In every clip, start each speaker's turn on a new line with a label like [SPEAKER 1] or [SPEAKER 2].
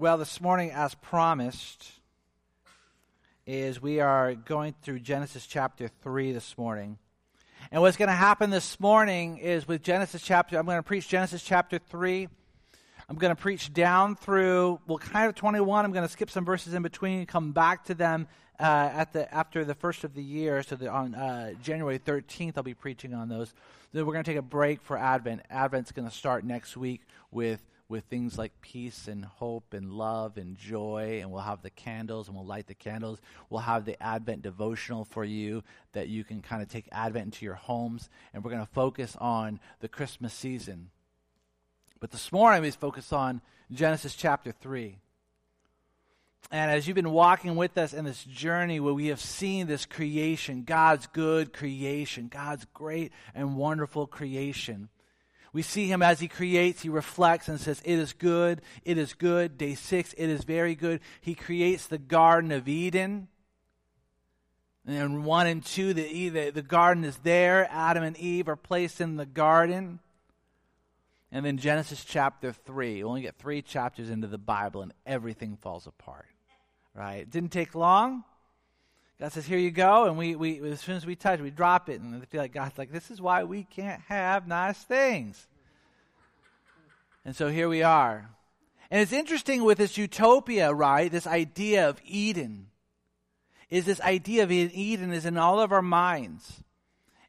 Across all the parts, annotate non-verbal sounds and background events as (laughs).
[SPEAKER 1] Well, this morning, as promised, is we are going through Genesis chapter 3 this morning. And what's going to happen this morning is with Genesis chapter, I'm going to preach Genesis chapter 3. I'm going to preach down through, well, kind of 21. I'm going to skip some verses in between and come back to them uh, at the after the first of the year. So the, on uh, January 13th, I'll be preaching on those. Then we're going to take a break for Advent. Advent's going to start next week with with things like peace and hope and love and joy. And we'll have the candles and we'll light the candles. We'll have the Advent devotional for you that you can kind of take Advent into your homes. And we're going to focus on the Christmas season. But this morning we focus on Genesis chapter 3. And as you've been walking with us in this journey where we have seen this creation, God's good creation, God's great and wonderful creation, we see him as he creates, he reflects and says, It is good, it is good. Day six, it is very good. He creates the Garden of Eden. And one and two, the, the, the garden is there. Adam and Eve are placed in the garden. And then Genesis chapter 3. We only get three chapters into the Bible, and everything falls apart. Right? It didn't take long. God says, Here you go. And we, we as soon as we touch, we drop it. And I feel like God's like, This is why we can't have nice things. And so here we are. And it's interesting with this utopia, right? This idea of Eden. Is this idea of Eden is in all of our minds.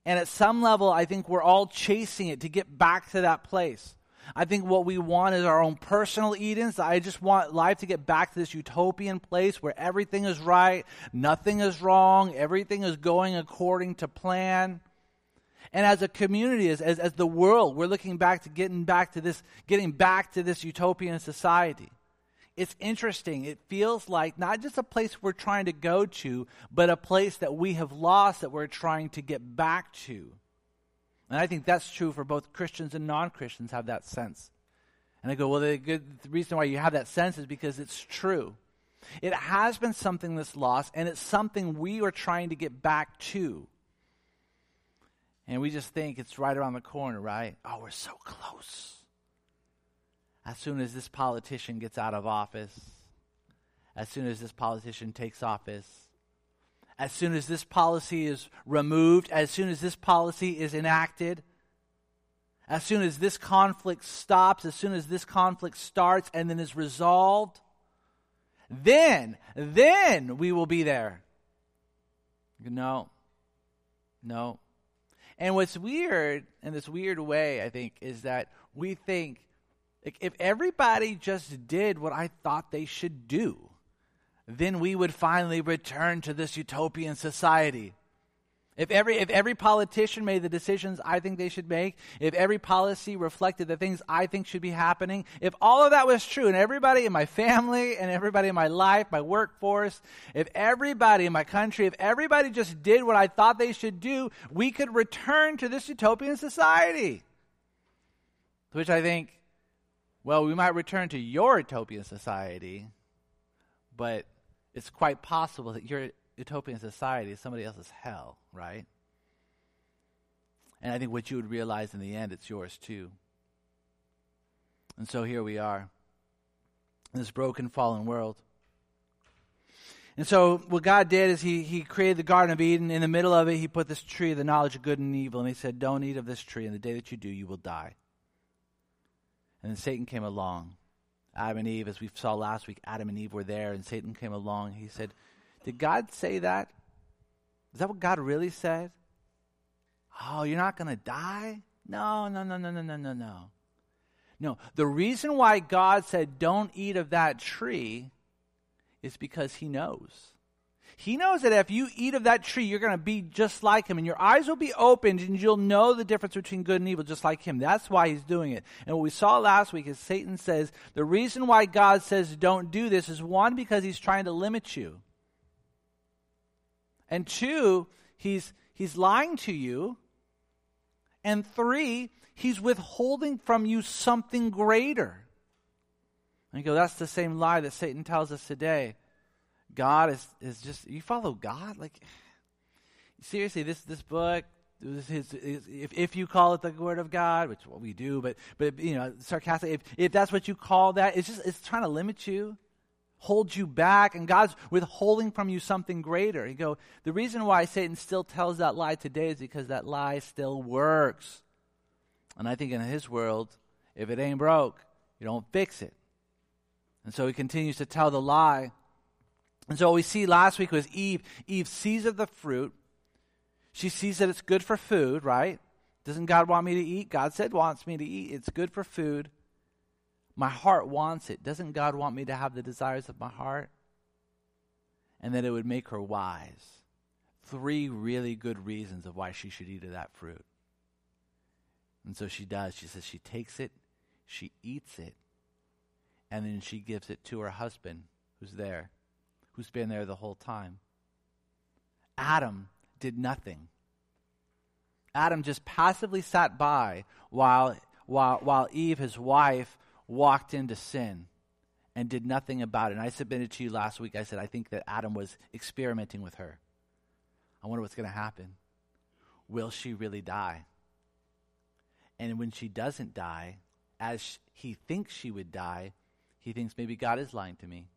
[SPEAKER 1] And at some level, I think we're all chasing it to get back to that place. I think what we want is our own personal Edens. I just want life to get back to this utopian place where everything is right, nothing is wrong, everything is going according to plan. And as a community, as, as, as the world, we're looking back to getting back to this, getting back to this utopian society. It's interesting. It feels like not just a place we're trying to go to, but a place that we have lost that we're trying to get back to. And I think that's true for both Christians and non Christians have that sense. And I go, well, the, good, the reason why you have that sense is because it's true. It has been something that's lost, and it's something we are trying to get back to. And we just think it's right around the corner, right? Oh, we're so close. As soon as this politician gets out of office, as soon as this politician takes office, as soon as this policy is removed, as soon as this policy is enacted, as soon as this conflict stops, as soon as this conflict starts and then is resolved, then, then we will be there. No, no. And what's weird in this weird way, I think, is that we think like, if everybody just did what I thought they should do, then we would finally return to this utopian society. If every, if every politician made the decisions I think they should make, if every policy reflected the things I think should be happening, if all of that was true, and everybody in my family and everybody in my life, my workforce, if everybody in my country, if everybody just did what I thought they should do, we could return to this utopian society. which I think, well, we might return to your utopian society, but it's quite possible that your utopian society is somebody else's hell, right? And I think what you would realize in the end, it's yours too. And so here we are in this broken, fallen world. And so what God did is he, he created the Garden of Eden. In the middle of it, he put this tree of the knowledge of good and evil. And he said, Don't eat of this tree. And the day that you do, you will die. And then Satan came along Adam and Eve, as we saw last week, Adam and Eve were there, and Satan came along. He said, Did God say that? Is that what God really said? Oh, you're not going to die? No, no, no, no, no, no, no, no. No, the reason why God said, Don't eat of that tree is because He knows. He knows that if you eat of that tree, you're going to be just like him, and your eyes will be opened, and you'll know the difference between good and evil, just like him. That's why he's doing it. And what we saw last week is Satan says the reason why God says don't do this is one, because he's trying to limit you, and two, he's, he's lying to you, and three, he's withholding from you something greater. And you go, that's the same lie that Satan tells us today. God is, is just, you follow God? Like, seriously, this, this book, if, if you call it the word of God, which well, we do, but, but you know, sarcastic, if, if that's what you call that, it's just, it's trying to limit you, hold you back, and God's withholding from you something greater. You go, the reason why Satan still tells that lie today is because that lie still works. And I think in his world, if it ain't broke, you don't fix it. And so he continues to tell the lie. And so we see last week was Eve. Eve sees of the fruit. She sees that it's good for food, right? Doesn't God want me to eat? God said wants me to eat. It's good for food. My heart wants it. Doesn't God want me to have the desires of my heart? And that it would make her wise. Three really good reasons of why she should eat of that fruit. And so she does. She says she takes it, she eats it, and then she gives it to her husband who's there, who's been there the whole time. Adam did nothing. Adam just passively sat by while, while, while Eve, his wife, walked into sin and did nothing about it. And I submitted to you last week, I said, I think that Adam was experimenting with her. I wonder what's going to happen. Will she really die? And when she doesn't die, as he thinks she would die, he thinks maybe God is lying to me.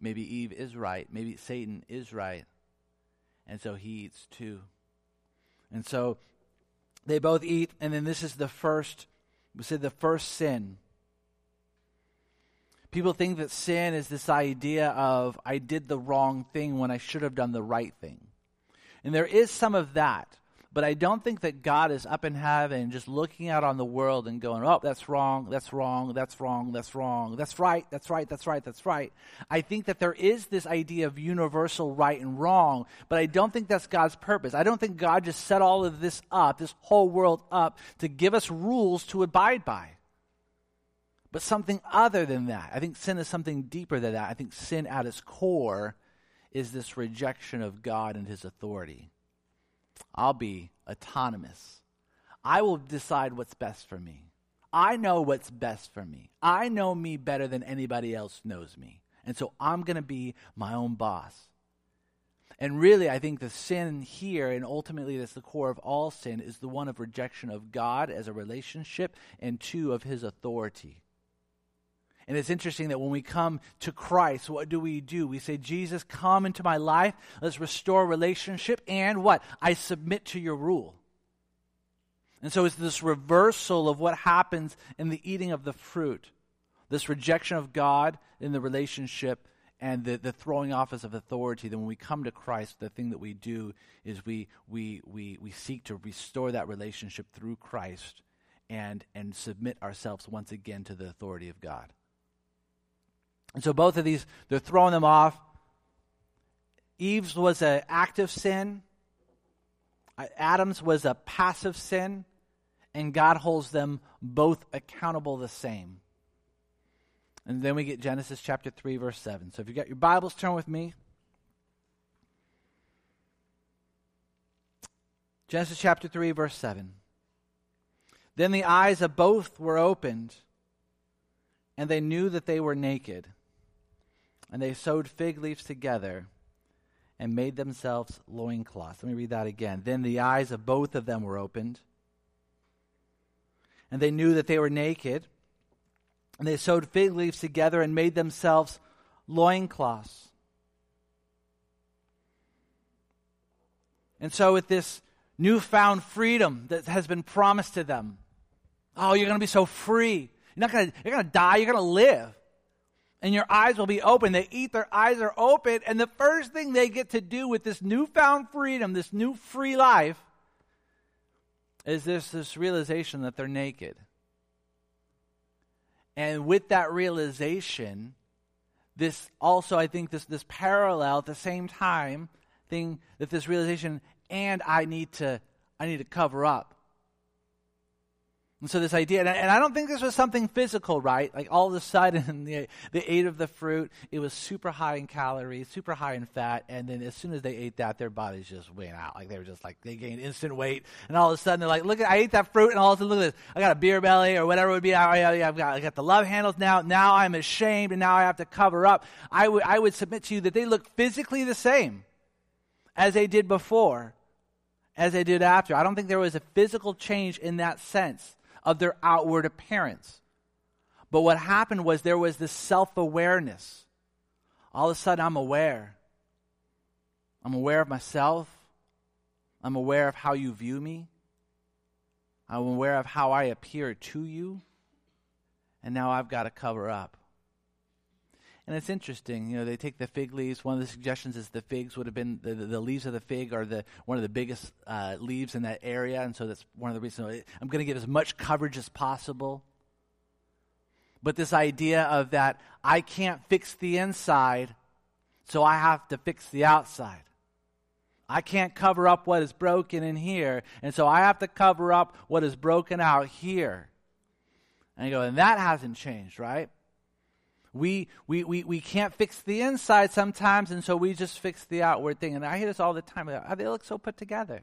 [SPEAKER 1] Maybe Eve is right. Maybe Satan is right. And so he eats too. And so they both eat, and then this is the first, we said the first sin. People think that sin is this idea of I did the wrong thing when I should have done the right thing. And there is some of that. But I don't think that God is up in heaven just looking out on the world and going, oh, that's wrong, that's wrong, that's wrong, that's wrong, that's right, that's right, that's right, that's right. I think that there is this idea of universal right and wrong, but I don't think that's God's purpose. I don't think God just set all of this up, this whole world up, to give us rules to abide by. But something other than that. I think sin is something deeper than that. I think sin at its core is this rejection of God and his authority. I'll be autonomous. I will decide what's best for me. I know what's best for me. I know me better than anybody else knows me. And so I'm going to be my own boss. And really, I think the sin here, and ultimately that's the core of all sin, is the one of rejection of God as a relationship, and two, of his authority. And it's interesting that when we come to Christ, what do we do? We say, Jesus, come into my life. Let's restore relationship. And what? I submit to your rule. And so it's this reversal of what happens in the eating of the fruit this rejection of God in the relationship and the, the throwing off of authority. Then when we come to Christ, the thing that we do is we, we, we, we seek to restore that relationship through Christ and, and submit ourselves once again to the authority of God. And so both of these, they're throwing them off. Eve's was an active sin, uh, Adam's was a passive sin, and God holds them both accountable the same. And then we get Genesis chapter 3, verse 7. So if you got your Bibles, turn with me. Genesis chapter 3, verse 7. Then the eyes of both were opened, and they knew that they were naked. And they sewed fig leaves together and made themselves loincloths. Let me read that again. Then the eyes of both of them were opened, and they knew that they were naked. And they sewed fig leaves together and made themselves loincloths. And so, with this newfound freedom that has been promised to them, oh, you're going to be so free. You're not going to, you're going to die, you're going to live and your eyes will be open. They eat, their eyes are open, and the first thing they get to do with this newfound freedom, this new free life, is this, this realization that they're naked. And with that realization, this also, I think, this, this parallel at the same time thing that this realization, and I need to, I need to cover up. And so this idea, and I, and I, don't think this was something physical, right? Like all of a sudden, (laughs) they, they ate of the fruit. It was super high in calories, super high in fat, and then as soon as they ate that, their bodies just went out. Like they were just like they gained instant weight, and all of a sudden they're like, "Look, I ate that fruit, and all of a sudden, look at this. I got a beer belly or whatever it would be. I, have got, I got the love handles now. Now I'm ashamed, and now I have to cover up." I would I would submit to you that they look physically the same as they did before as they did after. I don't think there was a physical change in that sense of their outward appearance. But what happened was there was this self awareness. All of a sudden, I'm aware. I'm aware of myself. I'm aware of how you view me. I'm aware of how I appear to you. And now I've got to cover up. And it's interesting, you know, they take the fig leaves. One of the suggestions is the figs would have been the, the, the leaves of the fig are the one of the biggest uh, leaves in that area, and so that's one of the reasons I'm going to get as much coverage as possible. But this idea of that I can't fix the inside, so I have to fix the outside. I can't cover up what is broken in here, and so I have to cover up what is broken out here. And you go, and that hasn't changed, right? We, we, we, we can't fix the inside sometimes, and so we just fix the outward thing. And I hear this all the time. Oh, they look so put together.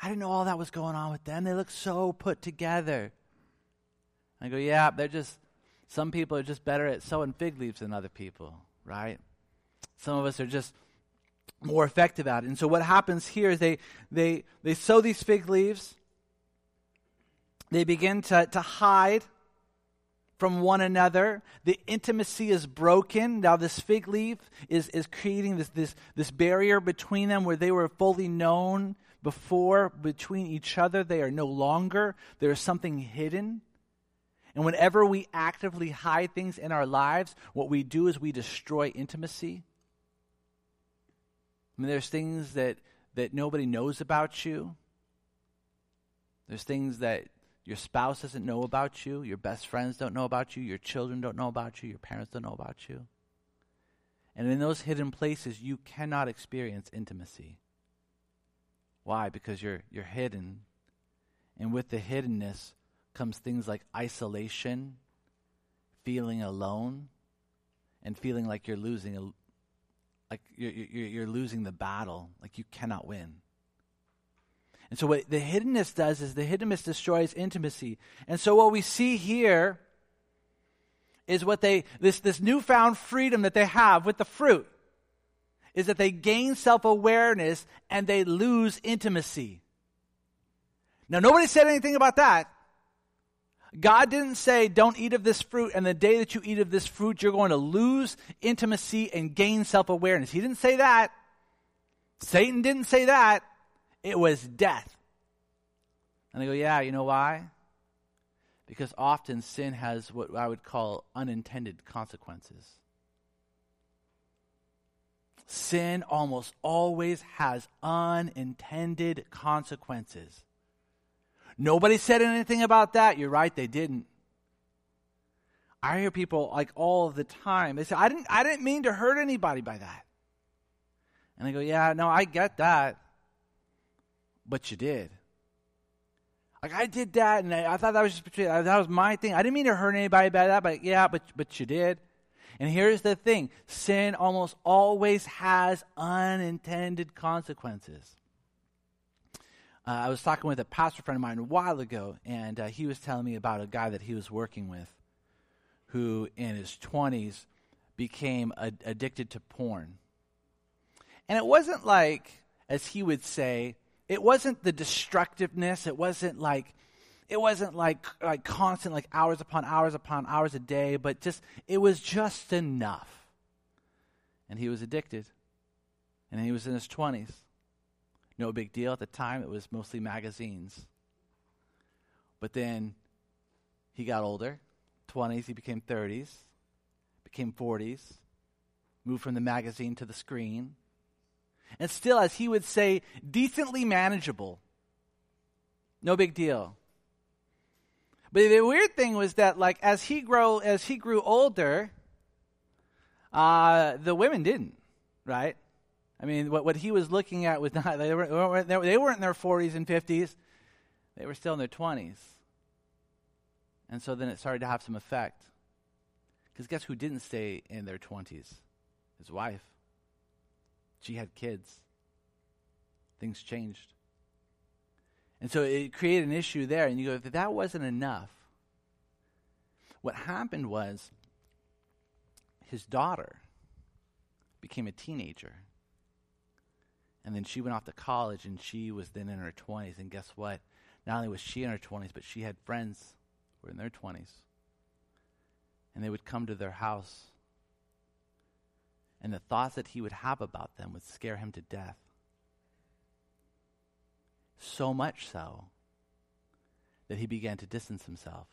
[SPEAKER 1] I didn't know all that was going on with them. They look so put together. I go, yeah, they're just, some people are just better at sewing fig leaves than other people, right? Some of us are just more effective at it. And so what happens here is they, they, they sew these fig leaves, they begin to, to hide from one another. The intimacy is broken. Now, this fig leaf is, is creating this, this, this barrier between them where they were fully known before between each other. They are no longer. There is something hidden. And whenever we actively hide things in our lives, what we do is we destroy intimacy. I mean, there's things that, that nobody knows about you. There's things that your spouse doesn't know about you. Your best friends don't know about you. Your children don't know about you. Your parents don't know about you. And in those hidden places, you cannot experience intimacy. Why? Because you're, you're hidden. And with the hiddenness comes things like isolation, feeling alone, and feeling like you're losing a, like you're, you're, you're losing the battle, like you cannot win. And so, what the hiddenness does is the hiddenness destroys intimacy. And so, what we see here is what they, this, this newfound freedom that they have with the fruit, is that they gain self awareness and they lose intimacy. Now, nobody said anything about that. God didn't say, don't eat of this fruit, and the day that you eat of this fruit, you're going to lose intimacy and gain self awareness. He didn't say that. Satan didn't say that. It was death. And they go, yeah, you know why? Because often sin has what I would call unintended consequences. Sin almost always has unintended consequences. Nobody said anything about that. You're right, they didn't. I hear people like all the time. They say, I didn't, I didn't mean to hurt anybody by that. And I go, Yeah, no, I get that but you did. Like I did that, and I, I thought that was just between, that was my thing. I didn't mean to hurt anybody by that, but yeah, but but you did. And here's the thing: sin almost always has unintended consequences. Uh, I was talking with a pastor friend of mine a while ago, and uh, he was telling me about a guy that he was working with, who in his twenties became addicted to porn. And it wasn't like, as he would say, it wasn't the destructiveness. It wasn't like it wasn't like like constant like hours upon hours upon hours a day, but just it was just enough. And he was addicted. And he was in his 20s. No big deal at the time. It was mostly magazines. But then he got older. 20s, he became 30s, became 40s, moved from the magazine to the screen and still, as he would say, decently manageable. No big deal. But the weird thing was that, like, as he grow, as he grew older, uh, the women didn't, right? I mean, what, what he was looking at was (laughs) not, they, weren't, they weren't in their 40s and 50s. They were still in their 20s. And so then it started to have some effect. Because guess who didn't stay in their 20s? His wife. She had kids. Things changed. And so it created an issue there. And you go, if that wasn't enough, what happened was his daughter became a teenager. And then she went off to college and she was then in her 20s. And guess what? Not only was she in her 20s, but she had friends who were in their 20s. And they would come to their house. And the thoughts that he would have about them would scare him to death. So much so that he began to distance himself.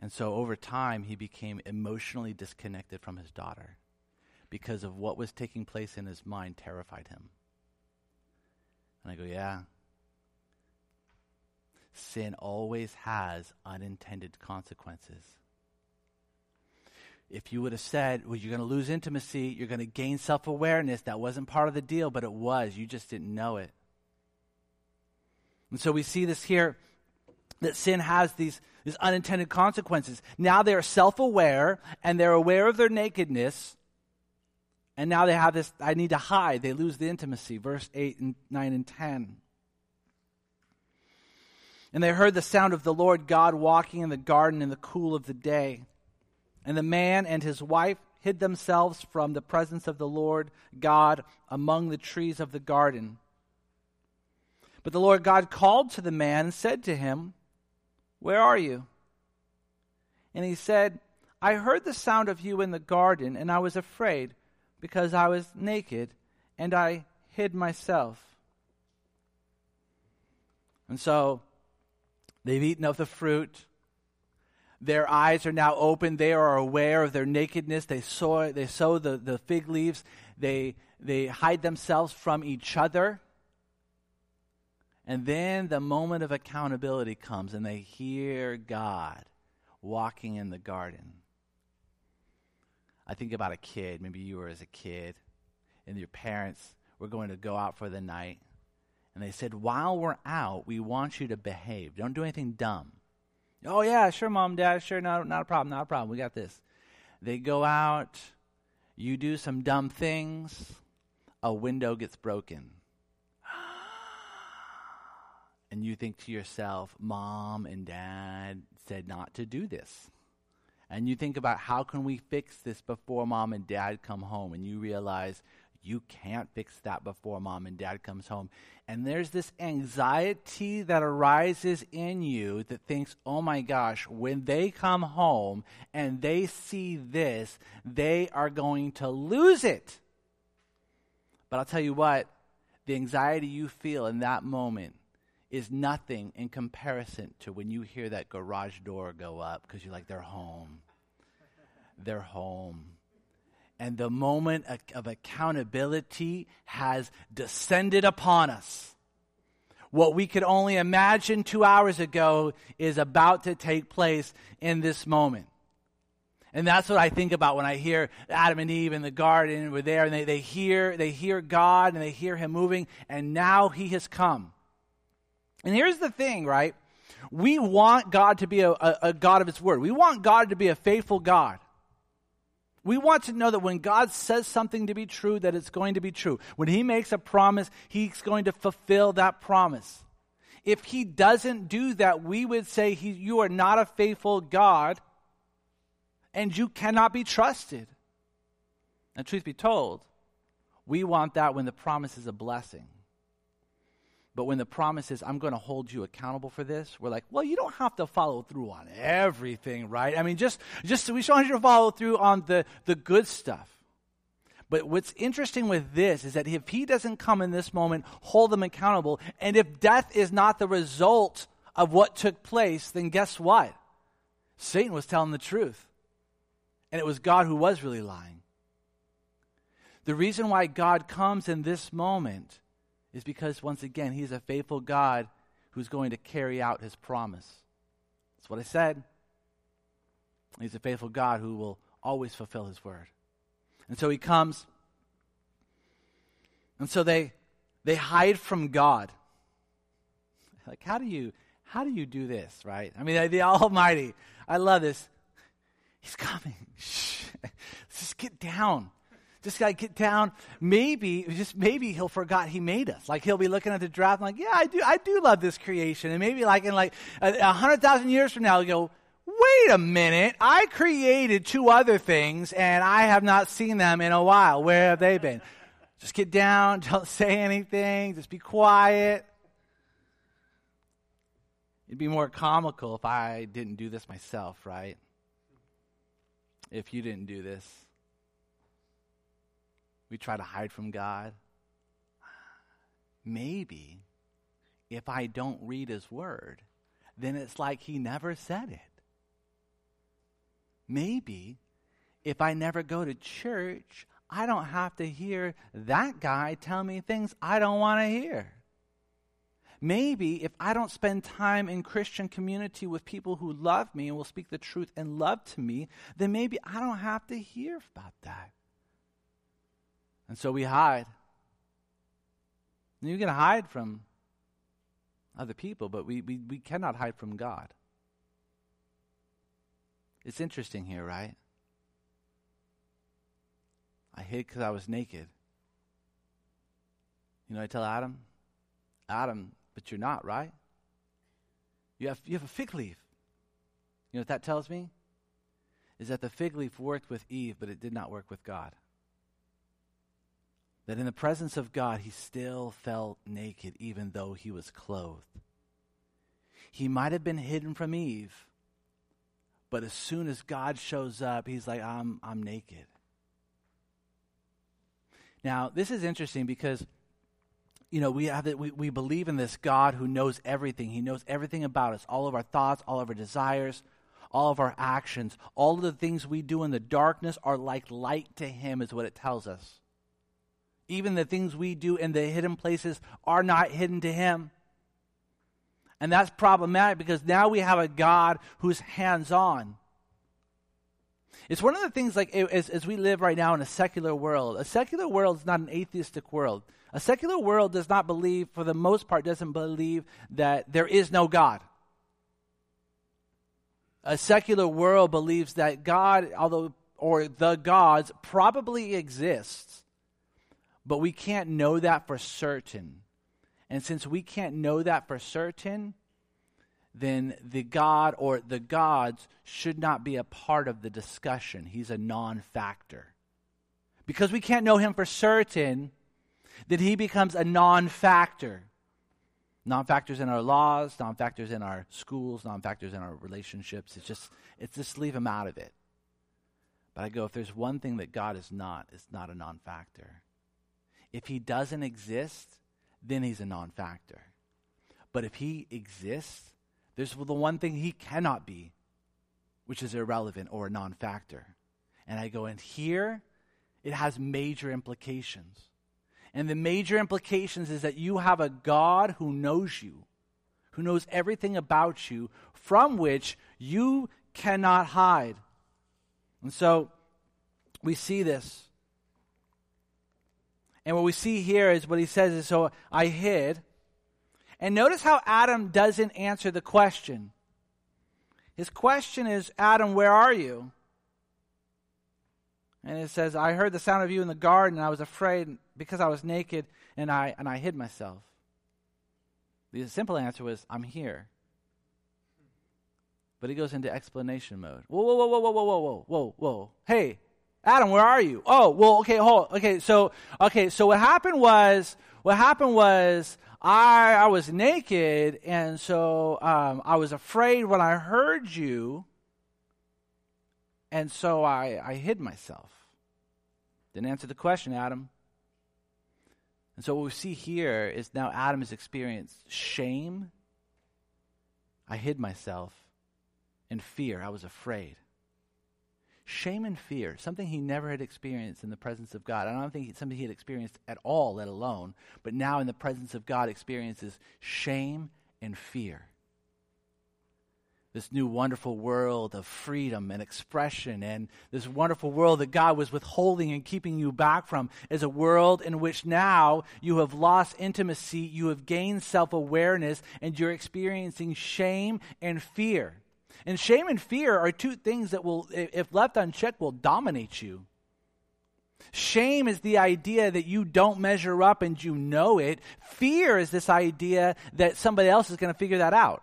[SPEAKER 1] And so over time, he became emotionally disconnected from his daughter because of what was taking place in his mind terrified him. And I go, yeah. Sin always has unintended consequences. If you would have said, well, you're going to lose intimacy, you're going to gain self awareness, that wasn't part of the deal, but it was. You just didn't know it. And so we see this here that sin has these, these unintended consequences. Now they are self aware and they're aware of their nakedness. And now they have this, I need to hide. They lose the intimacy. Verse 8 and 9 and 10. And they heard the sound of the Lord God walking in the garden in the cool of the day. And the man and his wife hid themselves from the presence of the Lord God among the trees of the garden. But the Lord God called to the man and said to him, Where are you? And he said, I heard the sound of you in the garden, and I was afraid because I was naked and I hid myself. And so they've eaten of the fruit. Their eyes are now open. They are aware of their nakedness. They sew, they sew the, the fig leaves. They, they hide themselves from each other. And then the moment of accountability comes and they hear God walking in the garden. I think about a kid. Maybe you were as a kid, and your parents were going to go out for the night. And they said, While we're out, we want you to behave. Don't do anything dumb. Oh, yeah, sure, mom, dad, sure, not, not a problem, not a problem. We got this. They go out, you do some dumb things, a window gets broken. (gasps) And you think to yourself, mom and dad said not to do this and you think about how can we fix this before mom and dad come home and you realize you can't fix that before mom and dad comes home and there's this anxiety that arises in you that thinks oh my gosh when they come home and they see this they are going to lose it but i'll tell you what the anxiety you feel in that moment is nothing in comparison to when you hear that garage door go up because you're like, they're home. They're home. And the moment of accountability has descended upon us. What we could only imagine two hours ago is about to take place in this moment. And that's what I think about when I hear Adam and Eve in the garden were there and they, they hear they hear God and they hear him moving and now he has come. And here's the thing, right? We want God to be a, a, a, God of His Word. We want God to be a faithful God. We want to know that when God says something to be true, that it's going to be true. When He makes a promise, He's going to fulfill that promise. If He doesn't do that, we would say he, you are not a faithful God and you cannot be trusted. And truth be told, we want that when the promise is a blessing. But when the promise is, I'm going to hold you accountable for this, we're like, well, you don't have to follow through on everything, right? I mean, just, just we just want you to follow through on the, the good stuff. But what's interesting with this is that if he doesn't come in this moment, hold them accountable, and if death is not the result of what took place, then guess what? Satan was telling the truth. And it was God who was really lying. The reason why God comes in this moment is because, once again, He's a faithful God who's going to carry out His promise. That's what I said. He's a faithful God who will always fulfill His word. And so He comes. And so they, they hide from God. Like, how do you, how do you do this, right? I mean, the Almighty, I love this. He's coming. (laughs) Shh. Let's just get down. Just gotta get down. Maybe, just maybe he'll forgot he made us. Like he'll be looking at the draft, like, yeah, I do, I do love this creation. And maybe like in like a hundred thousand years from now, he'll go, wait a minute, I created two other things and I have not seen them in a while. Where have they been? (laughs) Just get down, (laughs) don't say anything, just be quiet. It'd be more comical if I didn't do this myself, right? If you didn't do this. We try to hide from God. Maybe if I don't read His Word, then it's like He never said it. Maybe if I never go to church, I don't have to hear that guy tell me things I don't want to hear. Maybe if I don't spend time in Christian community with people who love me and will speak the truth and love to me, then maybe I don't have to hear about that. And so we hide. And you can hide from other people, but we, we, we cannot hide from God. It's interesting here, right? I hid because I was naked. You know, I tell Adam, Adam, but you're not, right? You have, you have a fig leaf. You know what that tells me? Is that the fig leaf worked with Eve, but it did not work with God. That in the presence of God, he still felt naked, even though he was clothed. He might have been hidden from Eve, but as soon as God shows up, he's like, I'm, I'm naked. Now, this is interesting because you know, we have it, we, we believe in this God who knows everything. He knows everything about us, all of our thoughts, all of our desires, all of our actions. All of the things we do in the darkness are like light to him, is what it tells us. Even the things we do in the hidden places are not hidden to him. And that's problematic because now we have a God who's hands on. It's one of the things like as, as we live right now in a secular world. A secular world is not an atheistic world. A secular world does not believe, for the most part, doesn't believe that there is no God. A secular world believes that God, although or the gods, probably exists, but we can't know that for certain. And since we can't know that for certain, then the God or the gods should not be a part of the discussion. He's a non factor. Because we can't know him for certain, then he becomes a non factor. Non factors in our laws, non factors in our schools, non factors in our relationships. It's just, it's just leave him out of it. But I go, if there's one thing that God is not, it's not a non factor. If he doesn't exist, then he's a non factor. But if he exists, there's the one thing he cannot be, which is irrelevant or a non factor. And I go, and here it has major implications. And the major implications is that you have a God who knows you, who knows everything about you, from which you cannot hide. And so we see this. And what we see here is what he says is so I hid. And notice how Adam doesn't answer the question. His question is, Adam, where are you? And it says, I heard the sound of you in the garden, and I was afraid because I was naked, and I, and I hid myself. The simple answer was, I'm here. But he goes into explanation mode. Whoa, whoa, whoa, whoa, whoa, whoa, whoa, whoa, whoa. Hey, Adam, where are you? Oh, well, okay, hold. Okay, so, okay, so what happened was, what happened was, I, I was naked, and so um, I was afraid when I heard you, and so I, I hid myself. Didn't answer the question, Adam. And so what we see here is now Adam has experienced shame. I hid myself. in fear. I was afraid. Shame and fear, something he never had experienced in the presence of God. I don't think it's something he had experienced at all, let alone, but now in the presence of God experiences shame and fear this new wonderful world of freedom and expression and this wonderful world that God was withholding and keeping you back from is a world in which now you have lost intimacy, you have gained self awareness, and you're experiencing shame and fear. And shame and fear are two things that will, if left unchecked, will dominate you. Shame is the idea that you don't measure up and you know it. Fear is this idea that somebody else is going to figure that out.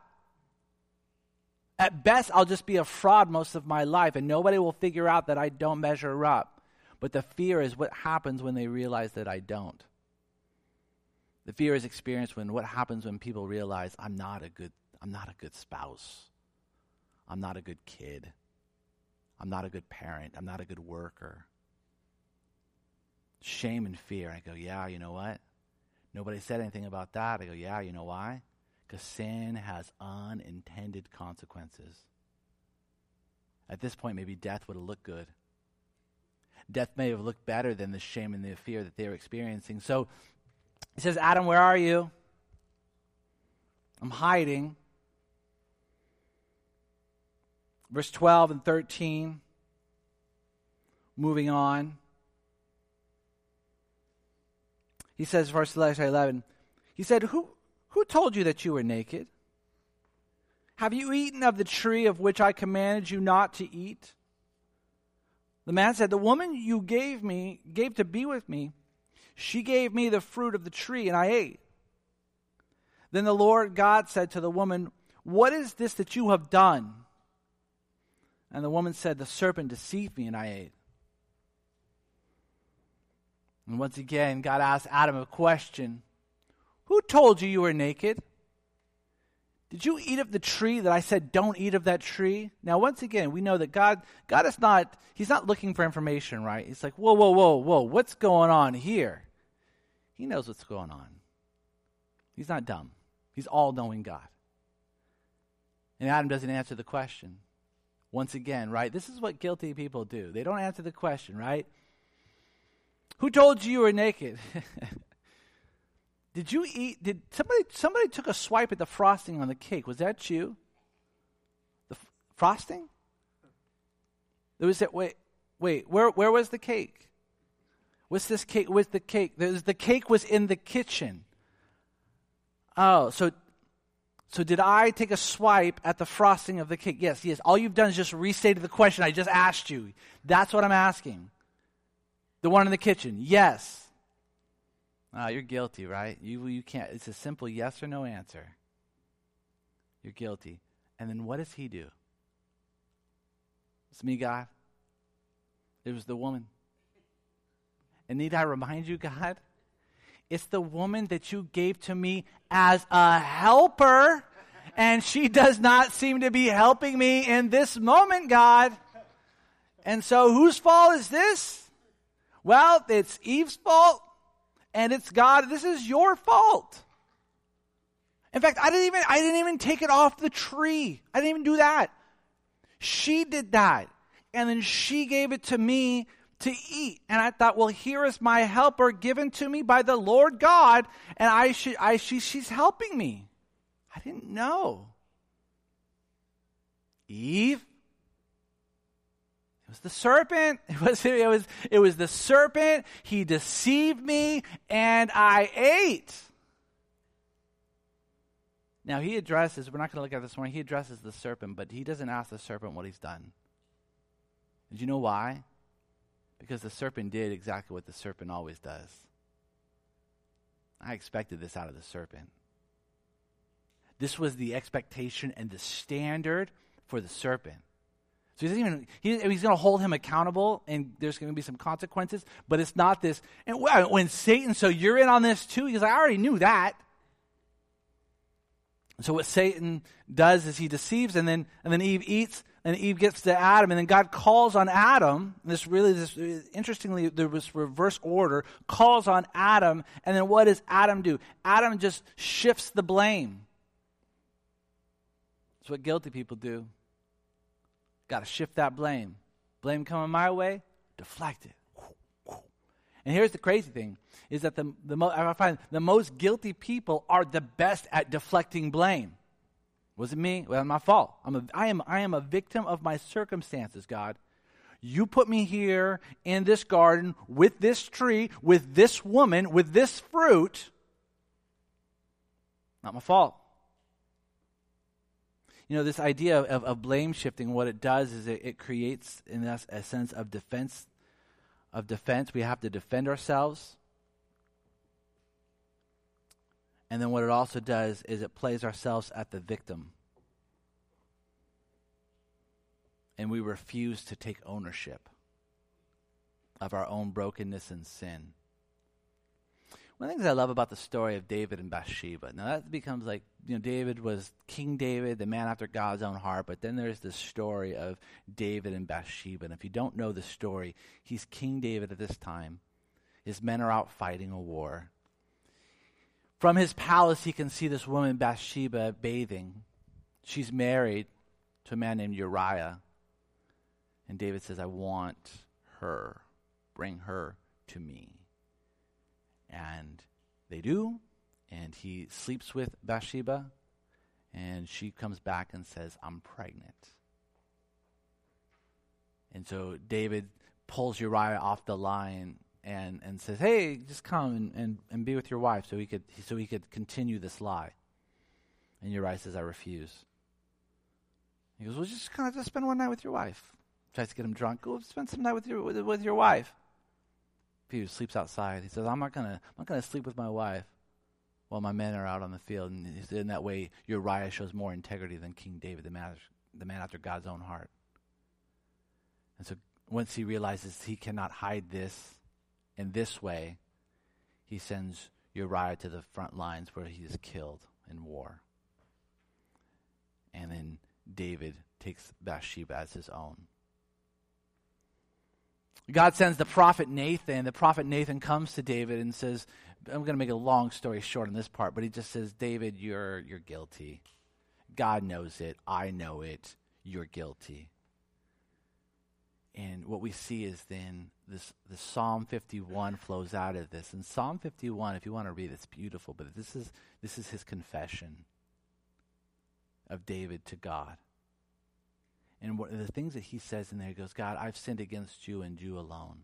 [SPEAKER 1] At best, I'll just be a fraud most of my life, and nobody will figure out that I don't measure up. But the fear is what happens when they realize that I don't. The fear is experienced when what happens when people realize I'm not a good I'm not a good spouse. I'm not a good kid. I'm not a good parent. I'm not a good worker. Shame and fear. I go, yeah, you know what? Nobody said anything about that. I go, yeah, you know why? Because sin has unintended consequences. At this point, maybe death would have looked good. Death may have looked better than the shame and the fear that they were experiencing. So he says, Adam, where are you? I'm hiding. Verse 12 and 13. Moving on. He says, verse 11, he said, Who, who told you that you were naked? Have you eaten of the tree of which I commanded you not to eat? The man said, The woman you gave me, gave to be with me, she gave me the fruit of the tree, and I ate. Then the Lord God said to the woman, What is this that you have done? And the woman said, The serpent deceived me, and I ate. And once again, God asked Adam a question Who told you you were naked? Did you eat of the tree that I said don't eat of that tree? Now, once again, we know that God, God is not, He's not looking for information, right? He's like, whoa, whoa, whoa, whoa, what's going on here? He knows what's going on. He's not dumb. He's all knowing God. And Adam doesn't answer the question. Once again, right? This is what guilty people do. They don't answer the question, right? Who told you you were naked? (laughs) Did you eat? Did somebody somebody took a swipe at the frosting on the cake? Was that you? The f- frosting? There was that. Wait, wait. Where where was the cake? What's this cake? Was the cake? Was, the cake was in the kitchen. Oh, so so did I take a swipe at the frosting of the cake? Yes, yes. All you've done is just restated the question I just asked you. That's what I'm asking. The one in the kitchen. Yes. Ah, you're guilty, right? You, you can't. It's a simple yes or no answer. You're guilty. And then what does he do? It's me, God. It was the woman. And need I remind you, God? It's the woman that you gave to me as a helper, and she does not seem to be helping me in this moment, God. And so, whose fault is this? Well, it's Eve's fault and it's God, this is your fault. In fact, I didn't even I didn't even take it off the tree. I didn't even do that. She did that. And then she gave it to me to eat. And I thought, well, here is my helper given to me by the Lord God, and I should I she, she's helping me. I didn't know. Eve, It was the serpent. (laughs) It was, it was, it was the serpent. He deceived me and I ate. Now he addresses, we're not going to look at this morning, he addresses the serpent, but he doesn't ask the serpent what he's done. Did you know why? Because the serpent did exactly what the serpent always does. I expected this out of the serpent. This was the expectation and the standard for the serpent. So he doesn't even, he, he's going to hold him accountable and there's going to be some consequences, but it's not this. And when Satan, so you're in on this too, because I already knew that. So what Satan does is he deceives and then, and then Eve eats and Eve gets to Adam and then God calls on Adam. This really, this, interestingly, there was reverse order, calls on Adam and then what does Adam do? Adam just shifts the blame. That's what guilty people do. Got to shift that blame. Blame coming my way, deflect it. And here's the crazy thing is that the, the I find the most guilty people are the best at deflecting blame. Was it me? Well, my fault. I'm a, I, am, I am a victim of my circumstances, God. You put me here in this garden with this tree, with this woman, with this fruit. Not my fault. You know, this idea of, of blame shifting, what it does is it, it creates in us a sense of defense. Of defense, we have to defend ourselves. And then what it also does is it plays ourselves at the victim. And we refuse to take ownership. of our own brokenness and sin. One of the things I love about the story of David and Bathsheba, now that becomes like, you know, David was King David, the man after God's own heart, but then there's this story of David and Bathsheba. And if you don't know the story, he's King David at this time. His men are out fighting a war. From his palace, he can see this woman, Bathsheba, bathing. She's married to a man named Uriah. And David says, I want her. Bring her to me. And they do. And he sleeps with Bathsheba. And she comes back and says, I'm pregnant. And so David pulls Uriah off the line and, and says, Hey, just come and, and, and be with your wife so he could so he could continue this lie. And Uriah says, I refuse. He goes, Well just kind of just spend one night with your wife. Tries to get him drunk. Go spend some night with your with, with your wife. He sleeps outside. He says, I'm not gonna I'm not gonna sleep with my wife while my men are out on the field. And in that way Uriah shows more integrity than King David, the man, the man after God's own heart. And so once he realizes he cannot hide this in this way, he sends Uriah to the front lines where he is killed in war. And then David takes Bathsheba as his own. God sends the prophet Nathan. The prophet Nathan comes to David and says, I'm going to make a long story short on this part, but he just says, David, you're, you're guilty. God knows it. I know it. You're guilty. And what we see is then this the Psalm 51 flows out of this. And Psalm 51, if you want to read, it's beautiful, but this is this is his confession of David to God. And what, the things that he says in there, he goes, God, I've sinned against you and you alone.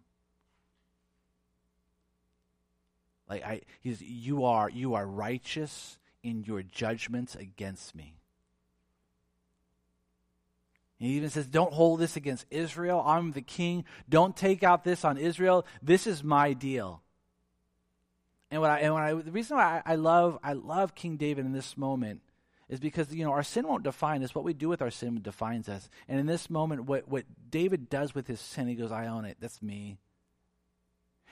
[SPEAKER 1] Like I, he's, you are, you are righteous in your judgments against me. He even says, Don't hold this against Israel. I'm the king. Don't take out this on Israel. This is my deal. And what I, and what I, the reason why I, I love I love King David in this moment is because you know our sin won't define us. What we do with our sin defines us. And in this moment, what, what David does with his sin, he goes, I own it. That's me.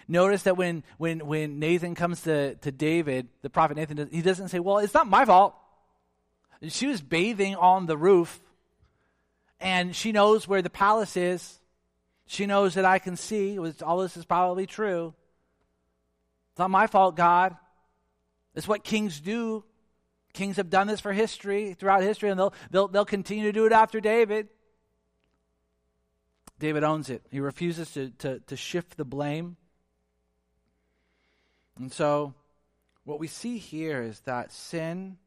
[SPEAKER 1] Notice that when when when Nathan comes to, to David, the prophet Nathan, he doesn't say, Well, it's not my fault. She was bathing on the roof and she knows where the palace is. She knows that I can see. All this is probably true. It's not my fault, God. It's what kings do. Kings have done this for history, throughout history, and they'll, they'll, they'll continue to do it after David. David owns it. He refuses to, to, to shift the blame. And so, what we see here is that sin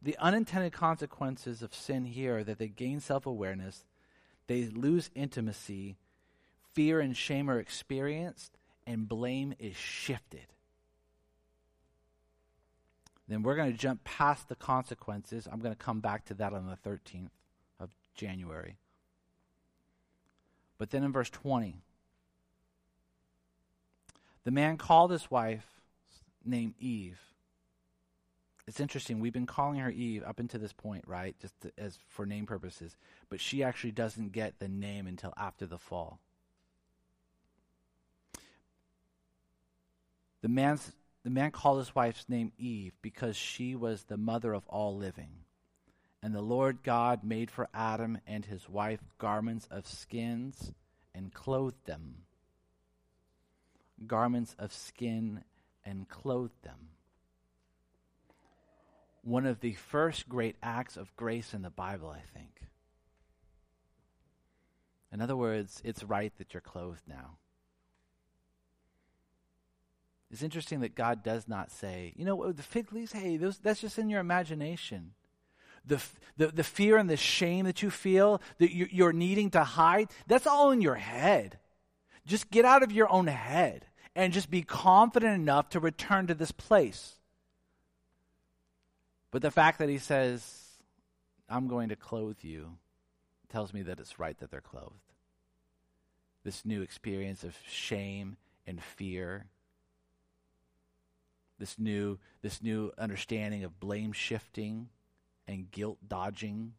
[SPEAKER 1] the unintended consequences of sin here are that they gain self awareness, they lose intimacy, fear and shame are experienced, and blame is shifted. Then we're going to jump past the consequences. I'm going to come back to that on the 13th of January. But then in verse 20, the man called his wife named Eve it's interesting. We've been calling her Eve up until this point, right? Just to, as for name purposes. But she actually doesn't get the name until after the fall. The man's the man called his wife's name Eve because she was the mother of all living. And the Lord God made for Adam and his wife garments of skins and clothed them. Garments of skin and clothed them one of the first great acts of grace in the Bible, I think. In other words, it's right that you're clothed now. It's interesting that God does not say, you know, oh, the fig leaves, hey, those, that's just in your imagination. The, the, the fear and the shame that you feel, that you, you're needing to hide, that's all in your head. Just get out of your own head and just be confident enough to return to this place. But the fact that he says, I'm going to clothe you, tells me that it's right that they're clothed. This new experience of shame and fear, this new, this new understanding of blame shifting and guilt dodging,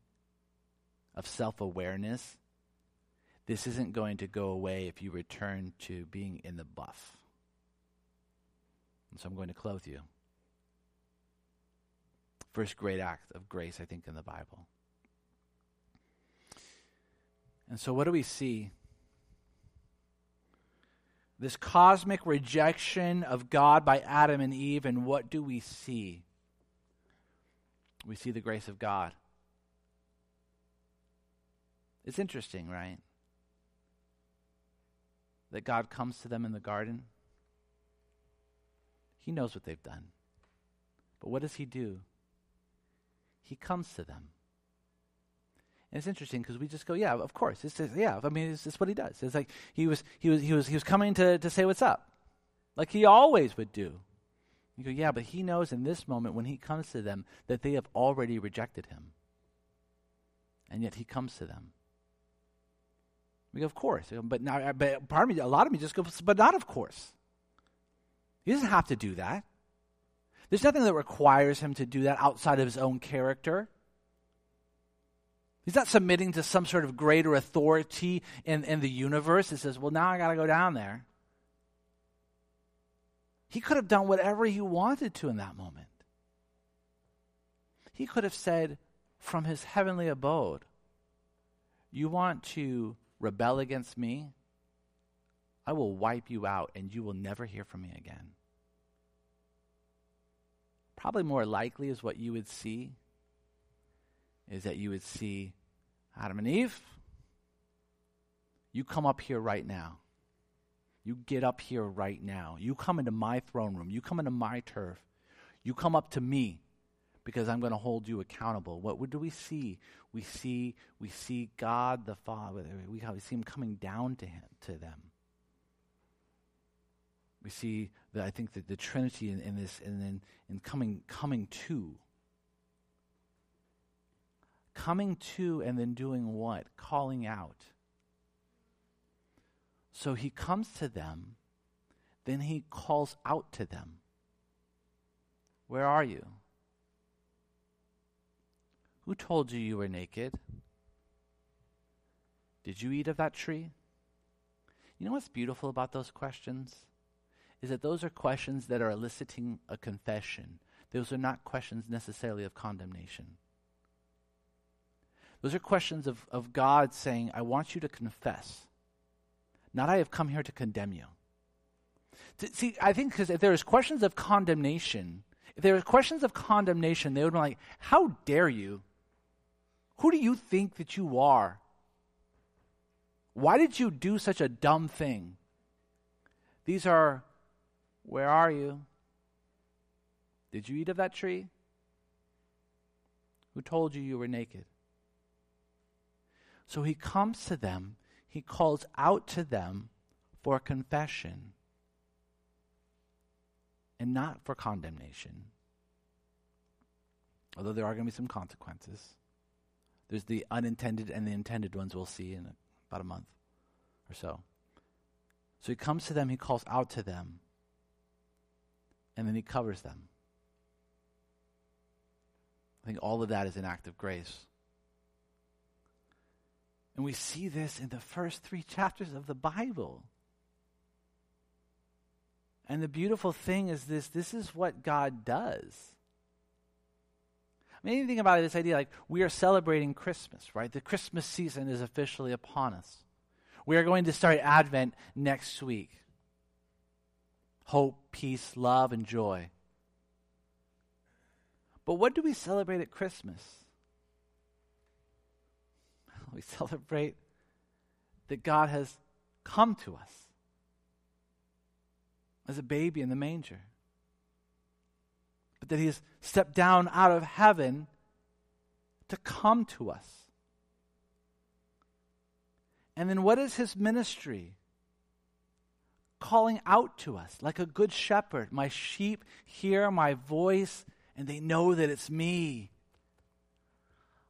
[SPEAKER 1] of self awareness, this isn't going to go away if you return to being in the buff. And so I'm going to clothe you. First great act of grace, I think, in the Bible. And so, what do we see? This cosmic rejection of God by Adam and Eve, and what do we see? We see the grace of God. It's interesting, right? That God comes to them in the garden. He knows what they've done. But what does He do? He comes to them. And it's interesting because we just go, yeah, of course. It's just, yeah, I mean, it's, it's what he does. It's like he was, he was, he was, he was coming to, to say what's up, like he always would do. You go, yeah, but he knows in this moment when he comes to them that they have already rejected him. And yet he comes to them. We go, of course. But now, but part of me, a lot of me just goes, but not of course. He doesn't have to do that. There's nothing that requires him to do that outside of his own character. He's not submitting to some sort of greater authority in, in the universe. He says, well, now I got to go down there. He could have done whatever he wanted to in that moment. He could have said from his heavenly abode, You want to rebel against me? I will wipe you out and you will never hear from me again. Probably more likely is what you would see is that you would see Adam and Eve, you come up here right now. You get up here right now. You come into my throne room. You come into my turf. You come up to me because I'm going to hold you accountable. What, do we see? We see we see God the Father. We, we see him coming down to him to them. We see that I think that the Trinity in, in this and then in coming coming to coming to and then doing what? Calling out. So he comes to them, then he calls out to them. Where are you? Who told you you were naked? Did you eat of that tree? You know what's beautiful about those questions? Is that those are questions that are eliciting a confession. Those are not questions necessarily of condemnation. Those are questions of, of God saying, I want you to confess. Not I have come here to condemn you. See, I think because if there's questions of condemnation, if there are questions of condemnation, they would be like, How dare you? Who do you think that you are? Why did you do such a dumb thing? These are, Where are you? Did you eat of that tree? Who told you you were naked? So he comes to them, he calls out to them for confession and not for condemnation. Although there are going to be some consequences. There's the unintended and the intended ones we'll see in about a month or so. So he comes to them, he calls out to them, and then he covers them. I think all of that is an act of grace. And we see this in the first three chapters of the Bible. And the beautiful thing is this this is what God does. I mean, anything about it, this idea like we are celebrating Christmas, right? The Christmas season is officially upon us. We are going to start Advent next week. Hope, peace, love, and joy. But what do we celebrate at Christmas? (laughs) we celebrate that God has come to us as a baby in the manger. But that he has stepped down out of heaven to come to us. And then what is his ministry? Calling out to us like a good shepherd. My sheep hear my voice and they know that it's me.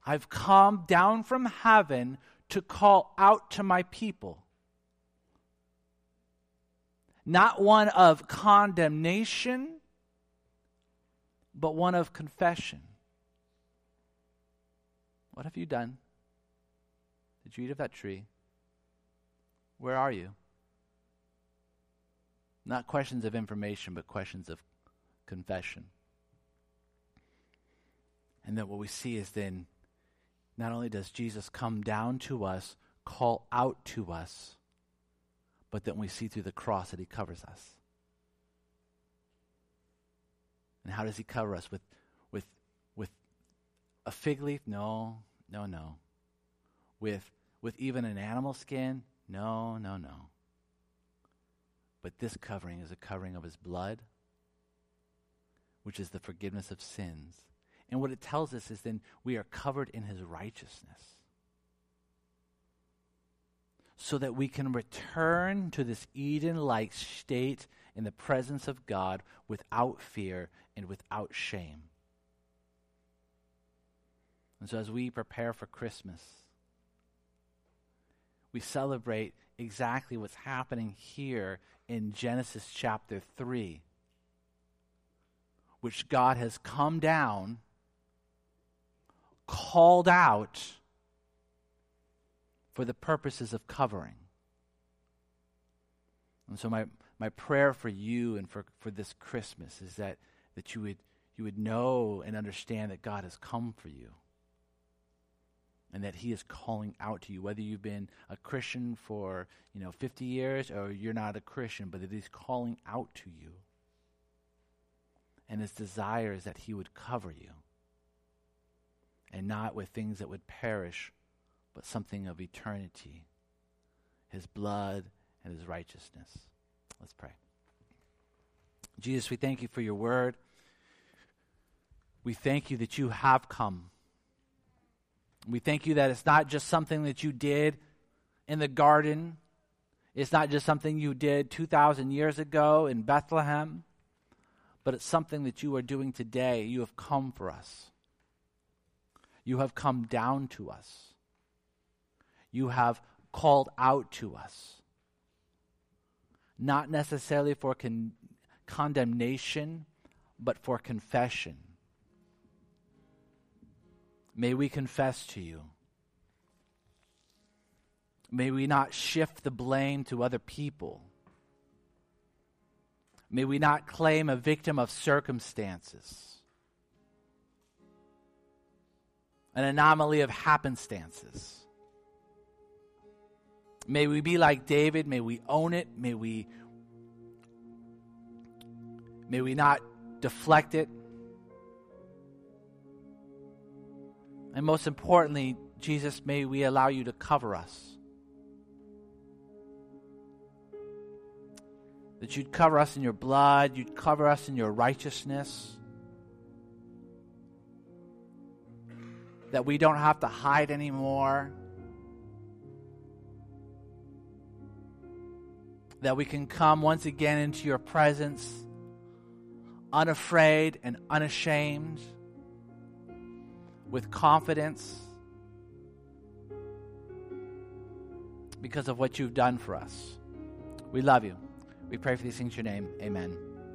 [SPEAKER 1] I've come down from heaven to call out to my people. Not one of condemnation, but one of confession. What have you done? Did you eat of that tree? Where are you? Not questions of information, but questions of confession. And then what we see is then not only does Jesus come down to us, call out to us, but then we see through the cross that he covers us. And how does he cover us? With, with, with a fig leaf? No, no, no. With, with even an animal skin? No, no, no. But this covering is a covering of his blood, which is the forgiveness of sins. And what it tells us is then we are covered in his righteousness. So that we can return to this Eden like state in the presence of God without fear and without shame. And so, as we prepare for Christmas, we celebrate exactly what's happening here in Genesis chapter 3, which God has come down, called out for the purposes of covering. And so, my, my prayer for you and for, for this Christmas is that, that you, would, you would know and understand that God has come for you and that he is calling out to you whether you've been a christian for you know 50 years or you're not a christian but that he's calling out to you. And his desire is that he would cover you and not with things that would perish but something of eternity his blood and his righteousness. Let's pray. Jesus we thank you for your word. We thank you that you have come we thank you that it's not just something that you did in the garden, it's not just something you did 2,000 years ago in Bethlehem, but it's something that you are doing today. You have come for us, you have come down to us, you have called out to us. Not necessarily for con- condemnation, but for confession May we confess to you. May we not shift the blame to other people. May we not claim a victim of circumstances, an anomaly of happenstances. May we be like David. May we own it. May we, may we not deflect it. And most importantly, Jesus, may we allow you to cover us. That you'd cover us in your blood, you'd cover us in your righteousness. That we don't have to hide anymore. That we can come once again into your presence unafraid and unashamed with confidence because of what you've done for us. We love you. We pray for these things in your name. Amen.